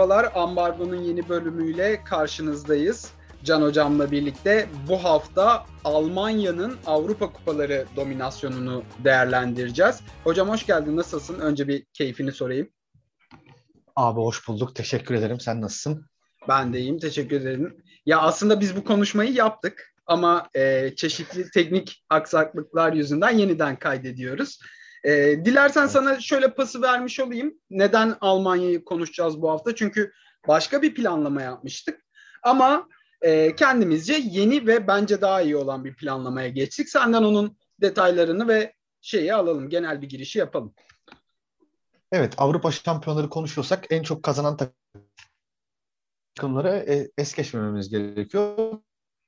merhabalar. Ambargo'nun yeni bölümüyle karşınızdayız. Can Hocam'la birlikte bu hafta Almanya'nın Avrupa Kupaları dominasyonunu değerlendireceğiz. Hocam hoş geldin. Nasılsın? Önce bir keyfini sorayım. Abi hoş bulduk. Teşekkür ederim. Sen nasılsın? Ben de iyiyim. Teşekkür ederim. Ya aslında biz bu konuşmayı yaptık ama e, çeşitli teknik aksaklıklar yüzünden yeniden kaydediyoruz. E, dilersen sana şöyle pası vermiş olayım. Neden Almanya'yı konuşacağız bu hafta? Çünkü başka bir planlama yapmıştık. Ama e, kendimizce yeni ve bence daha iyi olan bir planlamaya geçtik. Senden onun detaylarını ve şeyi alalım. Genel bir girişi yapalım. Evet Avrupa şampiyonları konuşuyorsak en çok kazanan takımları e, es geçmememiz gerekiyor.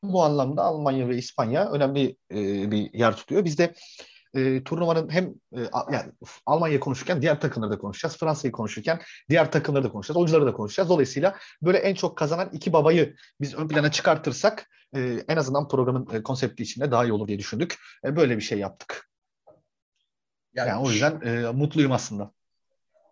Bu anlamda Almanya ve İspanya önemli e, bir yer tutuyor. Biz de e, turnuvanın hem e, yani Almanya konuşurken diğer takımları da konuşacağız. Fransa'yı konuşurken diğer takımları da konuşacağız. Oyuncuları da konuşacağız. Dolayısıyla böyle en çok kazanan iki babayı biz ön plana çıkartırsak e, en azından programın e, konsepti içinde daha iyi olur diye düşündük. E, böyle bir şey yaptık. Yani, yani o yüzden e, mutluyum aslında.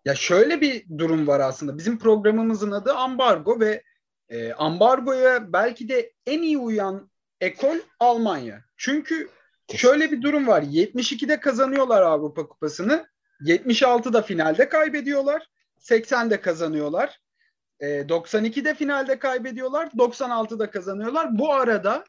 Ya şöyle bir durum var aslında. Bizim programımızın adı Ambargo ve e, ambargoya belki de en iyi uyan ekol Almanya. Çünkü Şöyle bir durum var. 72'de kazanıyorlar Avrupa Kupası'nı. 76'da finalde kaybediyorlar. 80'de kazanıyorlar. 92'de e, finalde kaybediyorlar. 96'da kazanıyorlar. Bu arada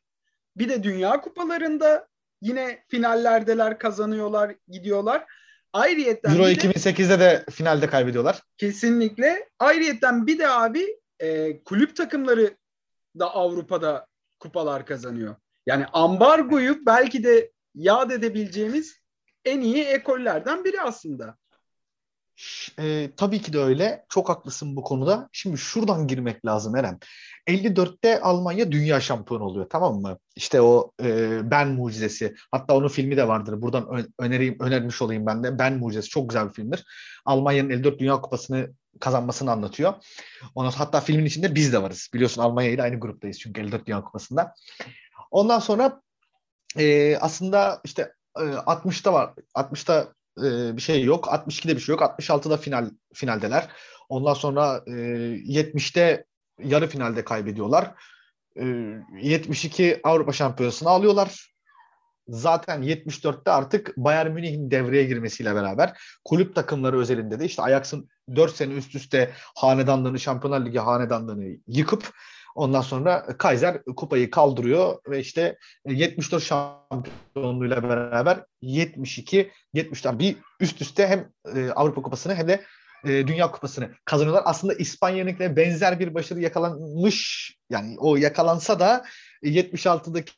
bir de Dünya Kupalarında yine finallerdeler kazanıyorlar, gidiyorlar. Ayrıyetten Euro 2008'de de finalde kaybediyorlar. Kesinlikle. Ayrıyetten bir de abi e, kulüp takımları da Avrupa'da kupalar kazanıyor. Yani ambargoyu belki de yad edebileceğimiz en iyi ekollerden biri aslında. E, tabii ki de öyle. Çok haklısın bu konuda. Şimdi şuradan girmek lazım Eren. 54'te Almanya dünya şampiyonu oluyor tamam mı? İşte o e, Ben mucizesi. Hatta onun filmi de vardır. Buradan ö- önereyim, önermiş olayım ben de. Ben mucizesi çok güzel bir filmdir. Almanya'nın 54 Dünya Kupası'nı kazanmasını anlatıyor. Sonra hatta filmin içinde biz de varız. Biliyorsun Almanya ile aynı gruptayız çünkü 54 Dünya Kupası'nda. Ondan sonra e, aslında işte e, 60'ta var. 60'ta e, bir şey yok. 62'de bir şey yok. 66'da final finaldeler. Ondan sonra e, 70'te yarı finalde kaybediyorlar. E, 72 Avrupa Şampiyonası'nı alıyorlar. Zaten 74'te artık Bayern Münih'in devreye girmesiyle beraber kulüp takımları özelinde de işte Ajax'ın 4 sene üst üste hanedanlığını, Şampiyonlar Ligi hanedanlığını yıkıp Ondan sonra Kaiser kupayı kaldırıyor ve işte 74 şampiyonluğuyla beraber 72 70'ten bir üst üste hem e, Avrupa Kupası'nı hem de e, Dünya Kupası'nı kazanıyorlar. Aslında İspanya'nınkiyle benzer bir başarı yakalanmış yani o yakalansa da 76'daki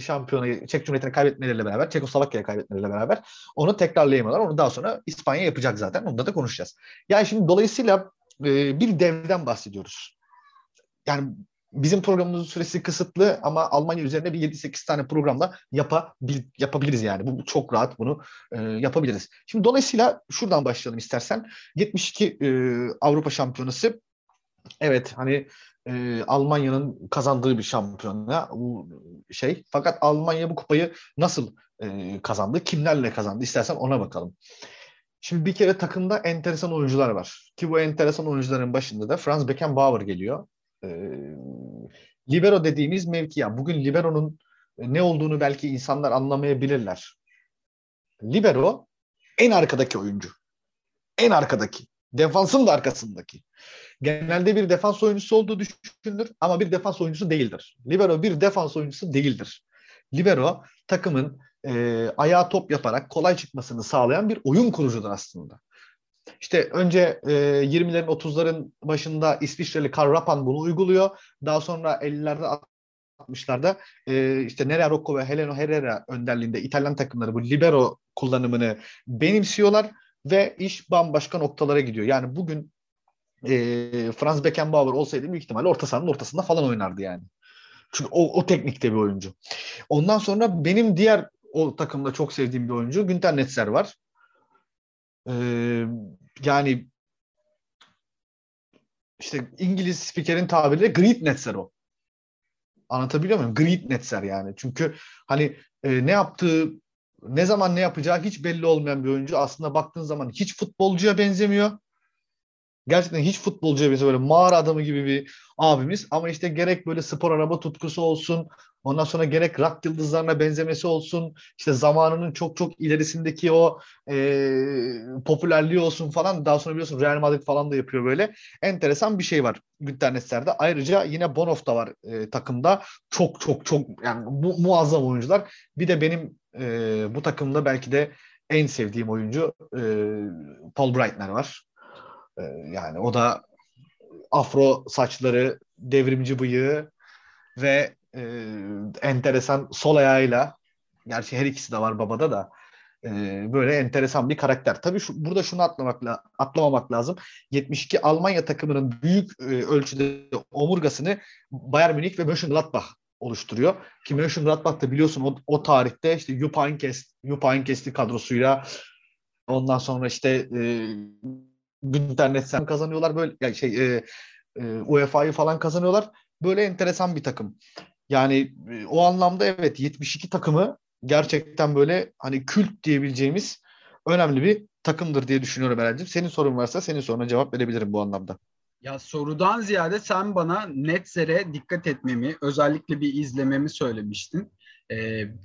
şampiyonu Çek Cumhuriyeti'ne kaybetmeleriyle beraber, Çekoslovakya'ya kaybetmeleriyle beraber onu tekrarlayamadılar. Onu daha sonra İspanya yapacak zaten. Onda da konuşacağız. Yani şimdi dolayısıyla e, bir devden bahsediyoruz yani bizim programımızın süresi kısıtlı ama Almanya üzerine bir 7-8 tane programda yapabil, yapabiliriz yani. Bu çok rahat bunu e, yapabiliriz. Şimdi dolayısıyla şuradan başlayalım istersen. 72 e, Avrupa Şampiyonası evet hani e, Almanya'nın kazandığı bir şampiyonla bu şey. Fakat Almanya bu kupayı nasıl e, kazandı? Kimlerle kazandı? İstersen ona bakalım. Şimdi bir kere takımda enteresan oyuncular var. Ki bu enteresan oyuncuların başında da Franz Beckenbauer geliyor libero dediğimiz mevki ya bugün libero'nun ne olduğunu belki insanlar anlamayabilirler. Libero en arkadaki oyuncu. En arkadaki. Defansın da arkasındaki. Genelde bir defans oyuncusu olduğu düşünülür ama bir defans oyuncusu değildir. Libero bir defans oyuncusu değildir. Libero takımın e, ayağa top yaparak kolay çıkmasını sağlayan bir oyun kurucudur aslında. İşte önce e, 20'lerin 30'ların başında İsviçreli Karl Rappan bunu uyguluyor. Daha sonra 50'lerde 60'larda e, işte Nerea Rocco ve Heleno Herrera önderliğinde İtalyan takımları bu libero kullanımını benimsiyorlar ve iş bambaşka noktalara gidiyor. Yani bugün e, Franz Beckenbauer olsaydı büyük ihtimalle orta sahanın ortasında falan oynardı yani. Çünkü o, o teknikte bir oyuncu. Ondan sonra benim diğer o takımda çok sevdiğim bir oyuncu Günter Netzer var. Ee, yani işte İngiliz spikerin tabiriyle Great Netzer o. Anlatabiliyor muyum? Great Netzer yani. Çünkü hani e, ne yaptığı, ne zaman ne yapacağı hiç belli olmayan bir oyuncu. Aslında baktığın zaman hiç futbolcuya benzemiyor. Gerçekten hiç futbolcuya benziyor böyle mağara adamı gibi bir abimiz. Ama işte gerek böyle spor araba tutkusu olsun ondan sonra gerek rock yıldızlarına benzemesi olsun işte zamanının çok çok ilerisindeki o e, popülerliği olsun falan. Daha sonra biliyorsun Real Madrid falan da yapıyor böyle. Enteresan bir şey var Günter Netser'de ayrıca yine Bonhoff da var e, takımda. Çok çok çok yani mu- muazzam oyuncular. Bir de benim e, bu takımda belki de en sevdiğim oyuncu e, Paul Breitner var. E, yani o da afro saçları, devrimci bıyığı ve e, enteresan sol ayağıyla gerçi her ikisi de var babada da e, böyle enteresan bir karakter. Tabii şu, burada şunu atlamakla atlamamak lazım. 72 Almanya takımının büyük e, ölçüde omurgasını Bayern Münih ve Mönchengladbach oluşturuyor. Ki Mönchengladbach da biliyorsun o, o tarihte işte Jupp Heynckes'li kadrosuyla ondan sonra işte e, Günter Netsen kazanıyorlar böyle yani şey e, e, UEFA'yı falan kazanıyorlar. Böyle enteresan bir takım. Yani e, o anlamda evet 72 takımı gerçekten böyle hani kült diyebileceğimiz önemli bir takımdır diye düşünüyorum Eren'cim. Senin sorun varsa senin soruna cevap verebilirim bu anlamda. Ya sorudan ziyade sen bana Netzer'e dikkat etmemi, özellikle bir izlememi söylemiştin. Ee,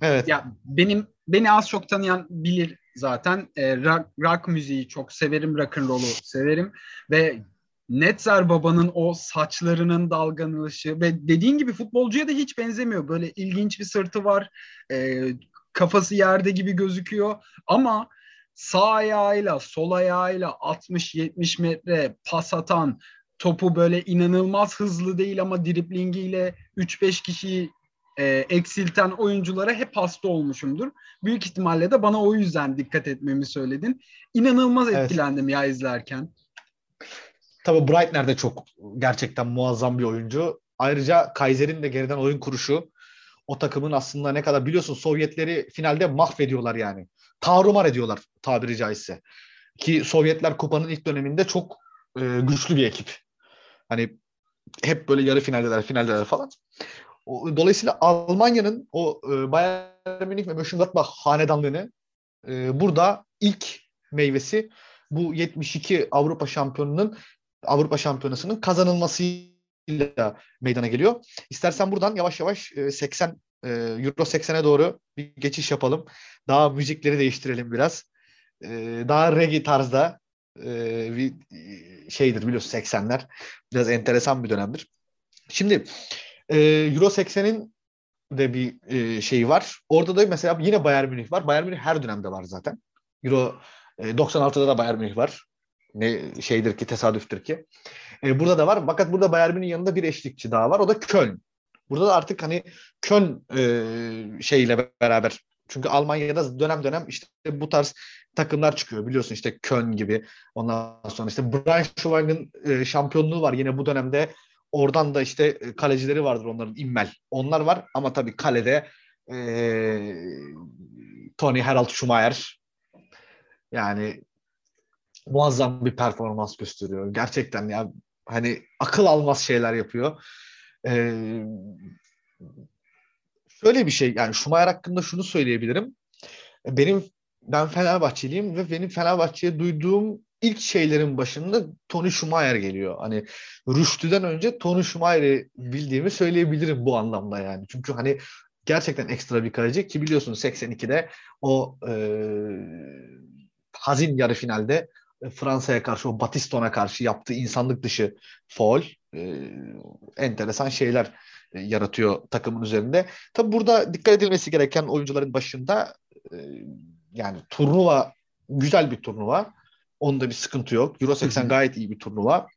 evet. Ya benim beni az çok tanıyan bilir zaten. Ee, rock, rock müziği çok severim, rock and roll'u severim ve Netzer babanın o saçlarının dalgalanışı ve dediğin gibi futbolcuya da hiç benzemiyor. Böyle ilginç bir sırtı var. E, kafası yerde gibi gözüküyor ama sağ ayağıyla sol ayağıyla 60-70 metre pas atan topu böyle inanılmaz hızlı değil ama driplingiyle 3-5 kişiyi e, eksilten oyunculara hep hasta olmuşumdur. Büyük ihtimalle de bana o yüzden dikkat etmemi söyledin. İnanılmaz etkilendim evet. ya izlerken. Tabii Breitner de çok gerçekten muazzam bir oyuncu. Ayrıca Kaiser'in de geriden oyun kuruşu o takımın aslında ne kadar biliyorsun Sovyetleri finalde mahvediyorlar yani. Tarumar ediyorlar tabiri caizse. Ki Sovyetler kupanın ilk döneminde çok e, güçlü bir ekip. Hani hep böyle yarı finaldeler, finaldeler falan. Dolayısıyla Almanya'nın o e, Bayern Münih ve Mönchengladbach hanedanlığını e, burada ilk meyvesi bu 72 Avrupa şampiyonunun Avrupa Şampiyonası'nın kazanılmasıyla meydana geliyor. İstersen buradan yavaş yavaş 80 e, e, Euro 80'e doğru bir geçiş yapalım. Daha müzikleri değiştirelim biraz. Daha reggae tarzda bir şeydir biliyorsun 80'ler. Biraz enteresan bir dönemdir. Şimdi Euro 80'in de bir şeyi var. Orada da mesela yine Bayern Münih var. Bayern Münih her dönemde var zaten. Euro 96'da da Bayern Münih var. Ne şeydir ki tesadüftür ki. E, burada da var. Fakat burada Bayern Münih'in yanında bir eşlikçi daha var. O da Köln. Burada da artık hani Köln e, şeyiyle beraber çünkü Almanya'da dönem dönem işte bu tarz takımlar çıkıyor. Biliyorsun işte Köln gibi. Ondan sonra işte Braunschweig'in e, şampiyonluğu var yine bu dönemde. Oradan da işte e, kalecileri vardır onların İmmel. Onlar var ama tabii kalede e, Tony Harald Schumacher yani muazzam bir performans gösteriyor. Gerçekten ya hani akıl almaz şeyler yapıyor. Ee, şöyle bir şey yani Schumacher hakkında şunu söyleyebilirim. Benim ben Fenerbahçeliyim ve benim Fenerbahçe'ye duyduğum ilk şeylerin başında Tony Schumacher geliyor. Hani Rüştü'den önce Tony Schumacher'i bildiğimi söyleyebilirim bu anlamda yani. Çünkü hani gerçekten ekstra bir kaleci ki biliyorsun 82'de o e, hazin yarı finalde Fransa'ya karşı o Batiston'a karşı yaptığı insanlık dışı foul e, enteresan şeyler e, yaratıyor takımın üzerinde. Tabi burada dikkat edilmesi gereken oyuncuların başında e, yani turnuva güzel bir turnuva. Onda bir sıkıntı yok. Euro 80 gayet iyi bir turnuva.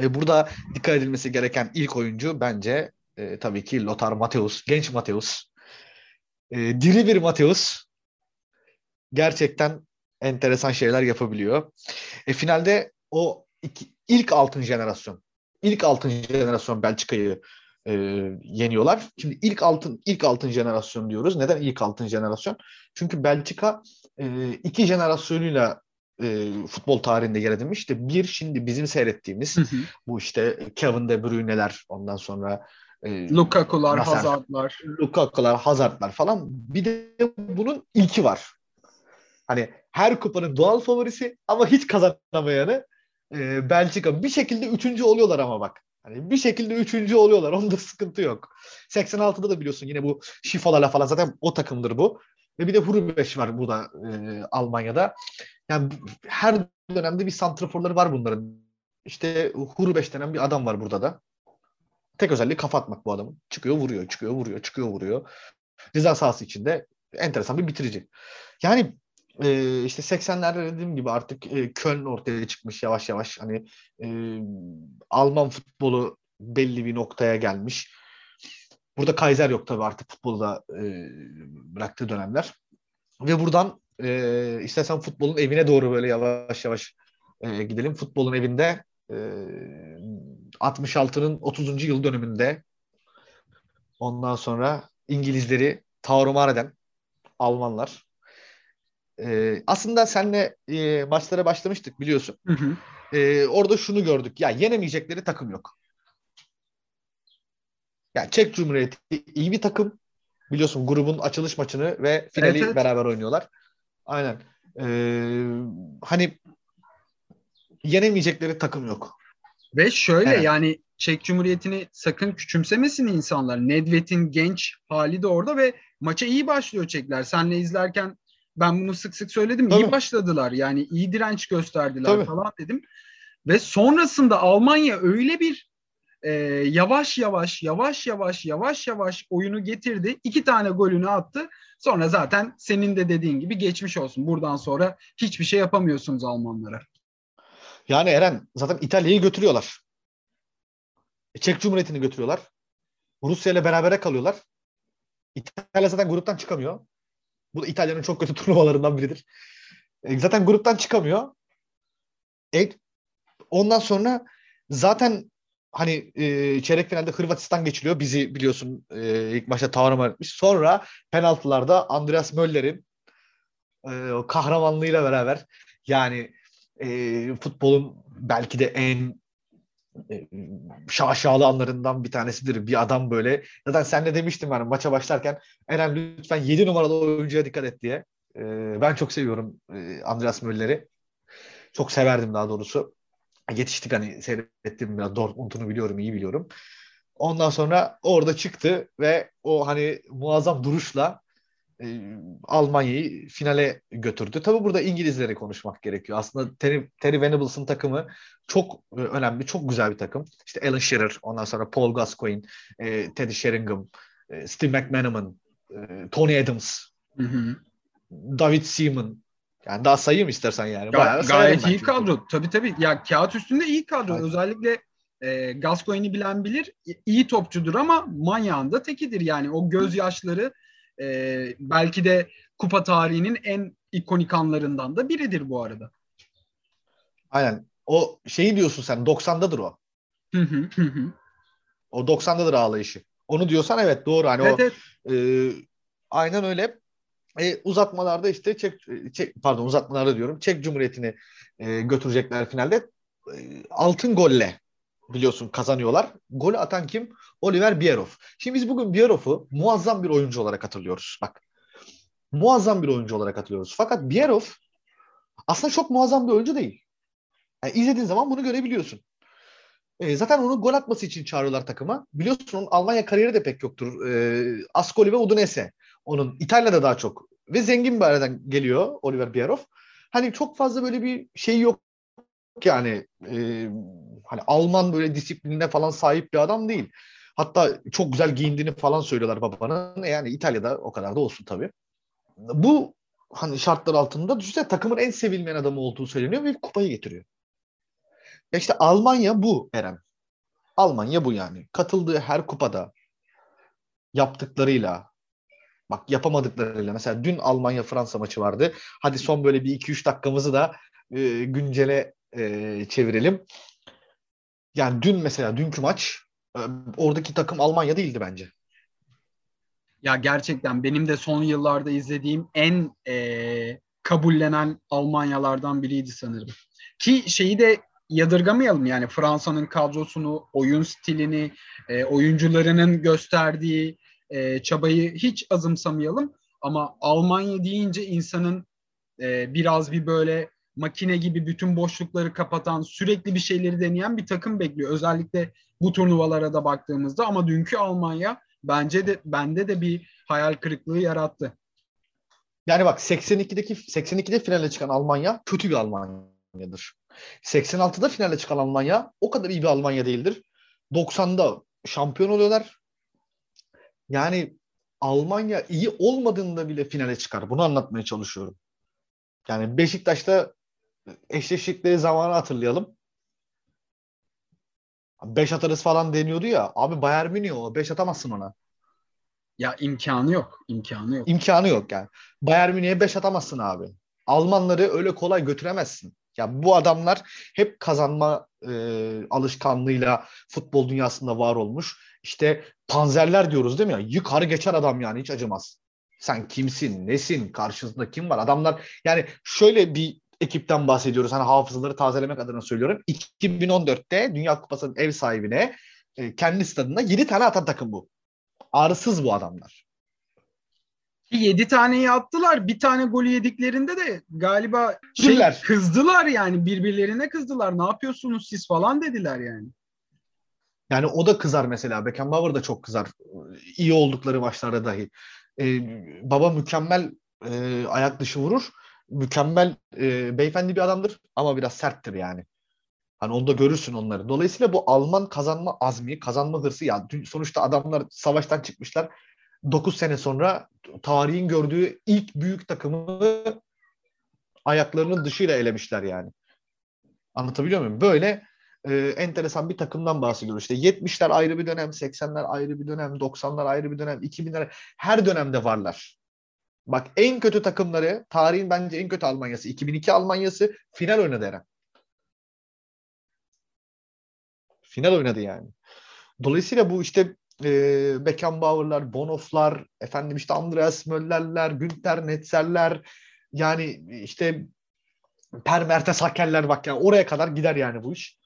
E, burada dikkat edilmesi gereken ilk oyuncu bence e, tabii ki Lothar Matthäus. Genç Matthäus. E, diri bir Matthäus. Gerçekten enteresan şeyler yapabiliyor. E, finalde o iki, ilk altın jenerasyon, ilk altın jenerasyon Belçika'yı e, yeniyorlar. Şimdi ilk altın ilk altın jenerasyon diyoruz. Neden ilk altın jenerasyon? Çünkü Belçika e, iki jenerasyonuyla e, futbol tarihinde yer edinmiş. İşte bir şimdi bizim seyrettiğimiz hı hı. bu işte Kevin De Bruyne'ler ondan sonra e, Lukaku'lar, Hazard'lar. Lukaku'lar, Hazard'lar falan. Bir de bunun ilki var. Hani her kupanın doğal favorisi ama hiç kazanamayanı e, Belçika bir şekilde üçüncü oluyorlar ama bak. Hani bir şekilde üçüncü oluyorlar. Onda sıkıntı yok. 86'da da biliyorsun yine bu şifalarla falan zaten o takımdır bu. Ve bir de Hurbeş var burada e, Almanya'da. Yani her dönemde bir santraforları var bunların. İşte Hurbeş denen bir adam var burada da. Tek özelliği kafa atmak bu adamın. Çıkıyor vuruyor, çıkıyor vuruyor, çıkıyor vuruyor. Ceza sahası içinde enteresan bir bitirici. Yani e, işte 80'lerde dediğim gibi artık e, Köln ortaya çıkmış yavaş yavaş. Hani e, Alman futbolu belli bir noktaya gelmiş. Burada Kaiser yok tabii artık futbolu da e, bıraktığı dönemler. Ve buradan e, istersen futbolun evine doğru böyle yavaş yavaş e, gidelim. Futbolun evinde e, 66'nın 30. yıl dönümünde ondan sonra İngilizleri tarumar eden Almanlar. E, aslında senle e, maçlara başlamıştık biliyorsun. Hı hı. E, orada şunu gördük. Ya yenemeyecekleri takım yok. Ya Çek Cumhuriyeti iyi bir takım. Biliyorsun grubun açılış maçını ve finali evet, evet. beraber oynuyorlar. Aynen. Ee, hani yenemeyecekleri takım yok. Ve şöyle evet. yani Çek Cumhuriyeti'ni sakın küçümsemesin insanlar. Nedved'in genç hali de orada ve maça iyi başlıyor Çekler. Senle izlerken ben bunu sık sık söyledim. Tabii. İyi başladılar. Yani iyi direnç gösterdiler Tabii. falan dedim. Ve sonrasında Almanya öyle bir e, yavaş yavaş yavaş yavaş yavaş yavaş oyunu getirdi. İki tane golünü attı. Sonra zaten senin de dediğin gibi geçmiş olsun. Buradan sonra hiçbir şey yapamıyorsunuz Almanlara. Yani Eren zaten İtalya'yı götürüyorlar. E, Çek Cumhuriyeti'ni götürüyorlar. Rusya ile berabere kalıyorlar. İtalya zaten gruptan çıkamıyor. Bu da İtalya'nın çok kötü turnuvalarından biridir. E, zaten gruptan çıkamıyor. E, ondan sonra zaten hani e, çeyrek finalde Hırvatistan geçiliyor. Bizi biliyorsun e, ilk başta tavrım etmiş. Sonra penaltılarda Andreas Möller'in e, kahramanlığıyla beraber yani e, futbolun belki de en e, şaşalı anlarından bir tanesidir. Bir adam böyle. Zaten sen de demiştin yani maça başlarken Eren lütfen 7 numaralı oyuncuya dikkat et diye. E, ben çok seviyorum e, Andreas Möller'i. Çok severdim daha doğrusu. Yetiştik hani seyrettim biraz Dortmund'unu biliyorum, iyi biliyorum. Ondan sonra orada çıktı ve o hani muazzam duruşla e, Almanya'yı finale götürdü. Tabii burada İngilizleri konuşmak gerekiyor. Aslında Terry, Terry Venables'ın takımı çok e, önemli, çok güzel bir takım. İşte Alan Shearer, ondan sonra Paul Gascoigne, e, Teddy Sheringham, e, Steve McManaman, e, Tony Adams, hı hı. David Seaman. Yani daha sayayım istersen yani. Bayağı gayet iyi kadro. Tabii tabii. Ya kağıt üstünde iyi kadro. Aynen. Özellikle e, Gascoigne'i bilen bilir. İyi topçudur ama manyağında tekidir. Yani o gözyaşları e, belki de kupa tarihinin en ikonik anlarından da biridir bu arada. Aynen. O şeyi diyorsun sen 90'dadır o. Hı hı hı. O 90'dadır ağlayışı. Onu diyorsan evet doğru. Hani evet, o evet. E, aynen öyle. E, uzatmalarda işte Çek, Çek pardon uzatmalarda diyorum. Çek Cumhuriyeti'ni e, götürecekler finalde. E, altın golle biliyorsun kazanıyorlar. Golü atan kim? Oliver Bierov. Şimdi biz bugün Bierov'u muazzam bir oyuncu olarak hatırlıyoruz. Bak. Muazzam bir oyuncu olarak hatırlıyoruz. Fakat Bierov aslında çok muazzam bir oyuncu değil. Yani izlediğin zaman bunu görebiliyorsun. E, zaten onu gol atması için çağırıyorlar takıma. Biliyorsun onun Almanya kariyeri de pek yoktur. E, Ascoli ve Udinese. Onun İtalya'da daha çok. Ve zengin bir aileden geliyor Oliver Bierov. Hani çok fazla böyle bir şey yok yani. E, hani Alman böyle disiplinine falan sahip bir adam değil. Hatta çok güzel giyindiğini falan söylüyorlar babanın. Yani İtalya'da o kadar da olsun tabii. Bu hani şartlar altında düşünsene takımın en sevilmeyen adamı olduğu söyleniyor ve kupayı getiriyor. Ya işte Almanya bu Eren. Almanya bu yani. Katıldığı her kupada yaptıklarıyla bak yapamadıklarıyla mesela dün Almanya Fransa maçı vardı. Hadi son böyle bir 2-3 dakikamızı da e, güncele e, çevirelim. Yani dün mesela dünkü maç e, oradaki takım Almanya değildi bence. Ya gerçekten benim de son yıllarda izlediğim en e, kabullenen Almanyalardan biriydi sanırım. Ki şeyi de yadırgamayalım yani Fransa'nın kadrosunu, oyun stilini, e, oyuncularının gösterdiği e, çabayı hiç azımsamayalım. Ama Almanya deyince insanın e, biraz bir böyle makine gibi bütün boşlukları kapatan, sürekli bir şeyleri deneyen bir takım bekliyor. Özellikle bu turnuvalara da baktığımızda ama dünkü Almanya bence de bende de bir hayal kırıklığı yarattı. Yani bak 82'deki 82'de finale çıkan Almanya kötü bir Almanya'dır. 86'da finale çıkan Almanya o kadar iyi bir Almanya değildir. 90'da şampiyon oluyorlar. Yani Almanya iyi olmadığında bile finale çıkar. Bunu anlatmaya çalışıyorum. Yani Beşiktaş'ta eşleştikleri zamanı hatırlayalım. Beş atarız falan deniyordu ya. Abi Bayern Münih o. Beş atamazsın ona. Ya imkanı yok. imkanı yok. İmkanı yok yani. Bayern Münih'e beş atamazsın abi. Almanları öyle kolay götüremezsin. Ya bu adamlar hep kazanma e, alışkanlığıyla futbol dünyasında var olmuş. İşte panzerler diyoruz değil mi? Yukarı geçer adam yani hiç acımaz. Sen kimsin, nesin, karşısında kim var? Adamlar yani şöyle bir ekipten bahsediyoruz. Hani hafızaları tazelemek adına söylüyorum. 2014'te Dünya Kupası'nın ev sahibine e, kendi stadında 7 tane atan takım bu. Ağrısız bu adamlar. 7 taneyi attılar. Bir tane golü yediklerinde de galiba şey, kızdılar yani birbirlerine kızdılar. Ne yapıyorsunuz siz falan dediler yani. Yani o da kızar mesela. Beckenbauer da çok kızar. İyi oldukları maçlarda dahi. Ee, baba mükemmel e, ayak dışı vurur. Mükemmel e, beyefendi bir adamdır ama biraz serttir yani. Hani onda görürsün onları. Dolayısıyla bu Alman kazanma azmi, kazanma hırsı ya sonuçta adamlar savaştan çıkmışlar. 9 sene sonra tarihin gördüğü ilk büyük takımı ayaklarının dışıyla elemişler yani. Anlatabiliyor muyum? Böyle e, enteresan bir takımdan bahsediyoruz. İşte 70'ler ayrı bir dönem, 80'ler ayrı bir dönem, 90'lar ayrı bir dönem, 2000'ler her dönemde varlar. Bak en kötü takımları, tarihin bence en kötü Almanyası, 2002 Almanyası final oynadı Eren. Final oynadı yani. Dolayısıyla bu işte e, Beckenbauer'lar, Bonhoff'lar, efendim işte Andreas Möller'ler, Günter Netzer'ler yani işte Per Mertesaker'ler bak yani oraya kadar gider yani bu iş.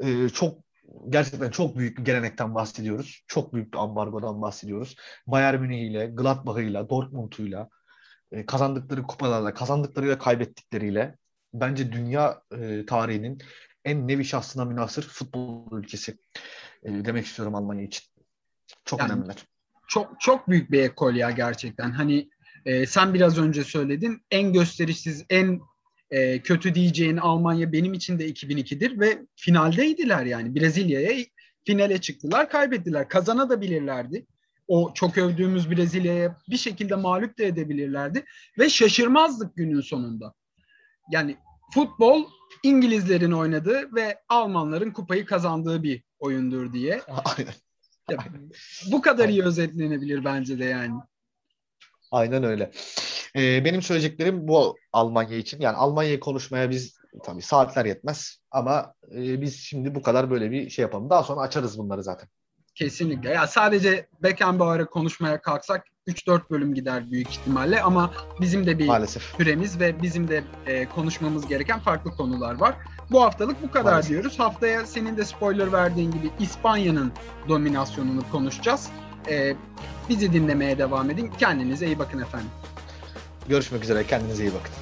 E, çok gerçekten çok büyük bir gelenekten bahsediyoruz. Çok büyük bir ambargodan bahsediyoruz. Bayern Münih'iyle, Gladbach'ıyla, Dortmund'uyla, e, kazandıkları kupalarla, kazandıklarıyla kaybettikleriyle bence dünya e, tarihinin en nevi şahsına münasır futbol ülkesi e, demek istiyorum Almanya için. Çok yani, önemliler. Çok çok büyük bir ekol ya gerçekten. Hani e, sen biraz önce söyledin. En gösterişsiz, en e, kötü diyeceğin Almanya benim için de 2002'dir ve finaldeydiler yani. Brezilya'ya finale çıktılar, kaybettiler. Kazanabilirlerdi. O çok övdüğümüz Brezilya'ya bir şekilde mağlup da edebilirlerdi ve şaşırmazdık günün sonunda. Yani futbol İngilizlerin oynadığı ve Almanların kupayı kazandığı bir oyundur diye. Aynen. Bu kadar iyi özetlenebilir bence de yani. Aynen öyle. Ee, benim söyleyeceklerim bu Almanya için. Yani Almanya'yı konuşmaya biz tabii saatler yetmez ama e, biz şimdi bu kadar böyle bir şey yapalım. Daha sonra açarız bunları zaten. Kesinlikle. Ya sadece Beckenbauer'ı konuşmaya kalksak 3-4 bölüm gider büyük ihtimalle ama bizim de bir Maalesef. süremiz ve bizim de e, konuşmamız gereken farklı konular var. Bu haftalık bu kadar Maalesef. diyoruz. Haftaya senin de spoiler verdiğin gibi İspanya'nın dominasyonunu konuşacağız. E, bizi dinlemeye devam edin. Kendinize iyi bakın efendim. Görüşmek üzere. Kendinize iyi bakın.